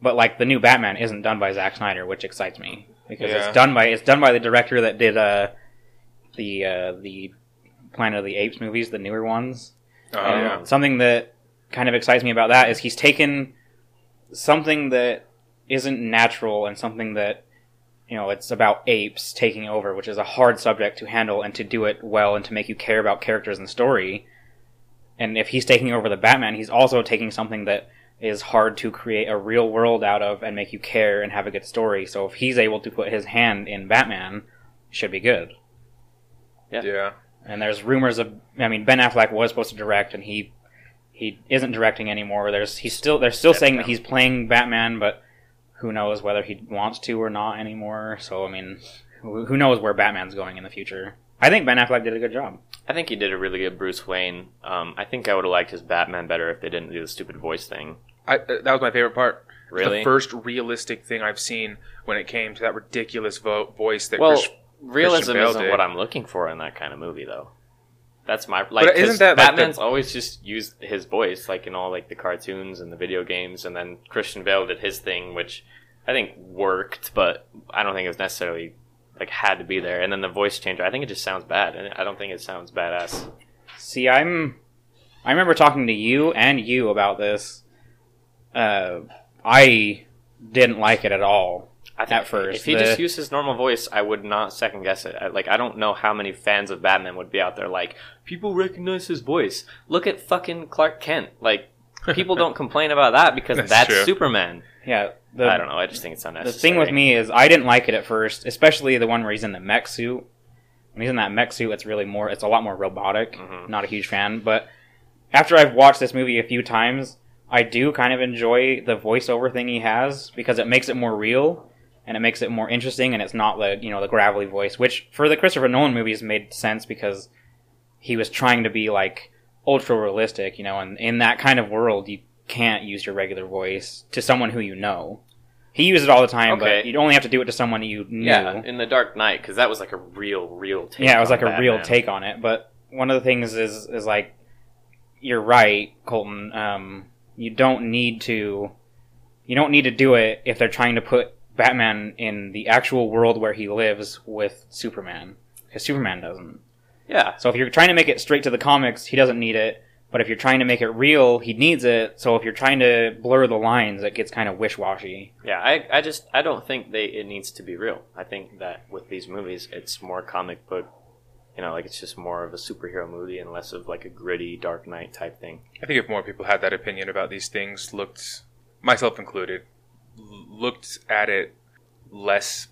But like the new Batman isn't done by Zack Snyder, which excites me because Yeah. it's done by it's done by the director that did uh the uh the Planet of the Apes movies, the newer ones. Oh, And yeah. Something that kind of excites me about that is he's taken something that isn't natural and something that you know it's about apes taking over, which is a hard subject to handle and to do it well and to make you care about characters and story. And if he's taking over the Batman, he's also taking something that is hard to create a real world out of and make you care and have a good story. So if he's able to put his hand in Batman, it should be good. yeah. And there's rumors of I mean Ben Affleck was supposed to direct and he he isn't directing anymore. There's he's still they're still Stepped saying that he's playing Batman, but who knows whether he wants to or not anymore. So I mean, who who knows where Batman's going in the future? I think Ben Affleck did a good job. I think he did a really good Bruce Wayne. Um, I think I would have liked his Batman better if they didn't do the stupid voice thing. I, uh, that was my favorite part. Really? The first realistic thing I've seen when it came to that ridiculous vo- voice that well, Chris- realism Bale isn't did. what I'm looking for in that kind of movie, though. That's my like. But isn't that, like, the- Batman's always just used his voice, like in all like the cartoons and the video games, and then Christian Bale did his thing, which I think worked, but I don't think it was necessarily like had to be there. And then the voice changer, I think it just sounds bad, and I don't think it sounds badass. See, I'm I remember talking to you and you about this. Uh, I didn't like it at all. I think At first, if he the- just used his normal voice, I would not second guess it. I, like I don't know how many fans of Batman would be out there. Like people recognize his voice. Look at fucking Clark Kent. Like people don't complain about that because That's that's. Superman. Yeah, the, I don't know. I just think it's unnecessary. The thing with me is I didn't like it at first, especially the one where he's in the mech suit. When he's in that mech suit, it's really more. It's a lot more robotic. Mhm. Not a huge fan, but after I've watched this movie a few times, I do kind of enjoy the voiceover thing he has because it makes it more real and it makes it more interesting, and it's not the you know the gravelly voice, which for the Christopher Nolan movies made sense because he was trying to be like ultra realistic, you know, and in that kind of world, you can't use your regular voice to someone who you know. He uses it all the time, but you'd only have to do it to someone you knew. yeah, in the Dark Knight because that was like a real, real take. Yeah, it was like a real take on it. But one of the things is is like you're right, Colton. Um, you don't need to you don't need to do it if they're trying to put Batman in the actual world where he lives with Superman, because Superman doesn't. Yeah, So if you're trying to make it straight to the comics, he doesn't need it. But if you're trying to make it real, he needs it. So if you're trying to blur the lines, it gets kind of wish washy. yeah. I, I just, I don't think they it needs to be real. I think that with these movies, it's more comic book. You know, like it's just more of a superhero movie and less of like a gritty Dark Knight type thing. I think if more people had that opinion about these things, looked, myself included, l- looked at it less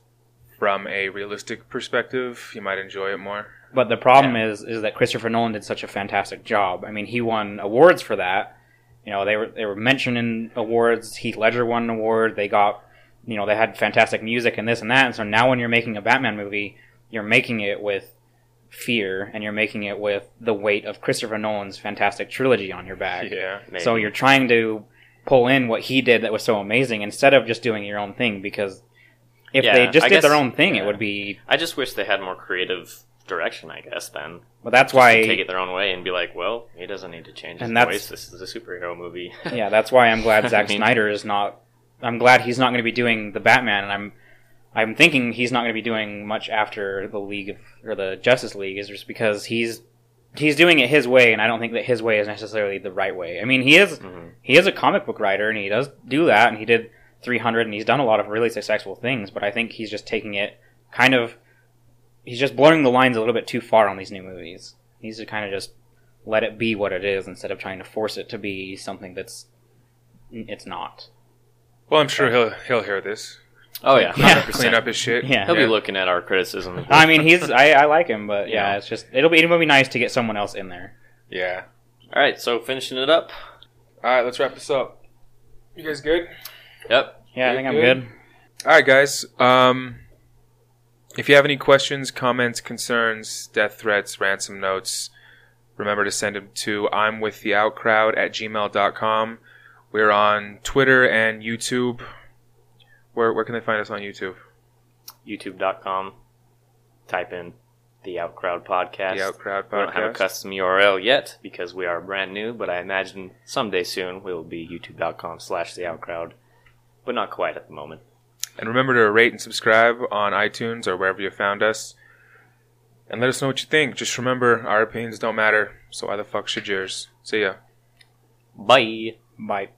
from a realistic perspective, you might enjoy it more. But the problem is is that Christopher Nolan did such a fantastic job. I mean, he won awards for that. You know, they were they were mentioned in awards. Heath Ledger won an award. They got, you know, they had fantastic music and this and that. And so now when you're making a Batman movie, you're making it with fear and you're making it with the weight of Christopher Nolan's fantastic trilogy on your back. Yeah. Maybe. So you're trying to pull in what he did that was so amazing instead of just doing your own thing because if Yeah, they just I did their own thing, yeah. it would be. I just wish they had more creative direction. I guess then Well, that's Just why take it their own way and be like, well, he doesn't need to change his voice. This is a superhero movie. yeah, that's why I'm glad I Zack mean- Snyder is not. I'm glad he's not going to be doing the Batman, and I'm, I'm thinking he's not going to be doing much after the League of or the Justice League, is just because he's, he's doing it his way, and I don't think that his way is necessarily the right way. I mean, he is Mhm. he is a comic book writer, and he does do that, and he did 300, and he's done a lot of really successful things, but I think he's just taking it kind of, he's just blurring the lines a little bit too far on these new movies. He needs to kind of just let it be what it is instead of trying to force it to be something that's it's not. Well, I'm sure he'll he'll hear this. Oh yeah, Yeah. 100%. Clean up his shit. Yeah. He'll be looking at our criticism. I mean, he's I, I like him, but yeah, Yeah. it's just it'll be it'll be nice to get someone else in there. Yeah. All right, so finishing it up. All right, let's wrap this up. You guys good? Yep. Yeah, I Good, think I'm good. good. All right, guys. Um, if you have any questions, comments, concerns, death threats, ransom notes, remember to send them to I'm with the outcrowd at gmail.com. We're on Twitter and YouTube. Where, where can they find us on YouTube? YouTube.com. Type in the Outcrowd Podcast. The Outcrowd Podcast. We don't have a custom URL yet because we are brand new, but I imagine someday soon we will be youtube.com slash the outcrowd. But not quite at the moment. And remember to rate and subscribe on iTunes or wherever you found us. And let us know what you think. Just remember, our opinions don't matter, so why the fuck should yours? See ya. Bye. Bye.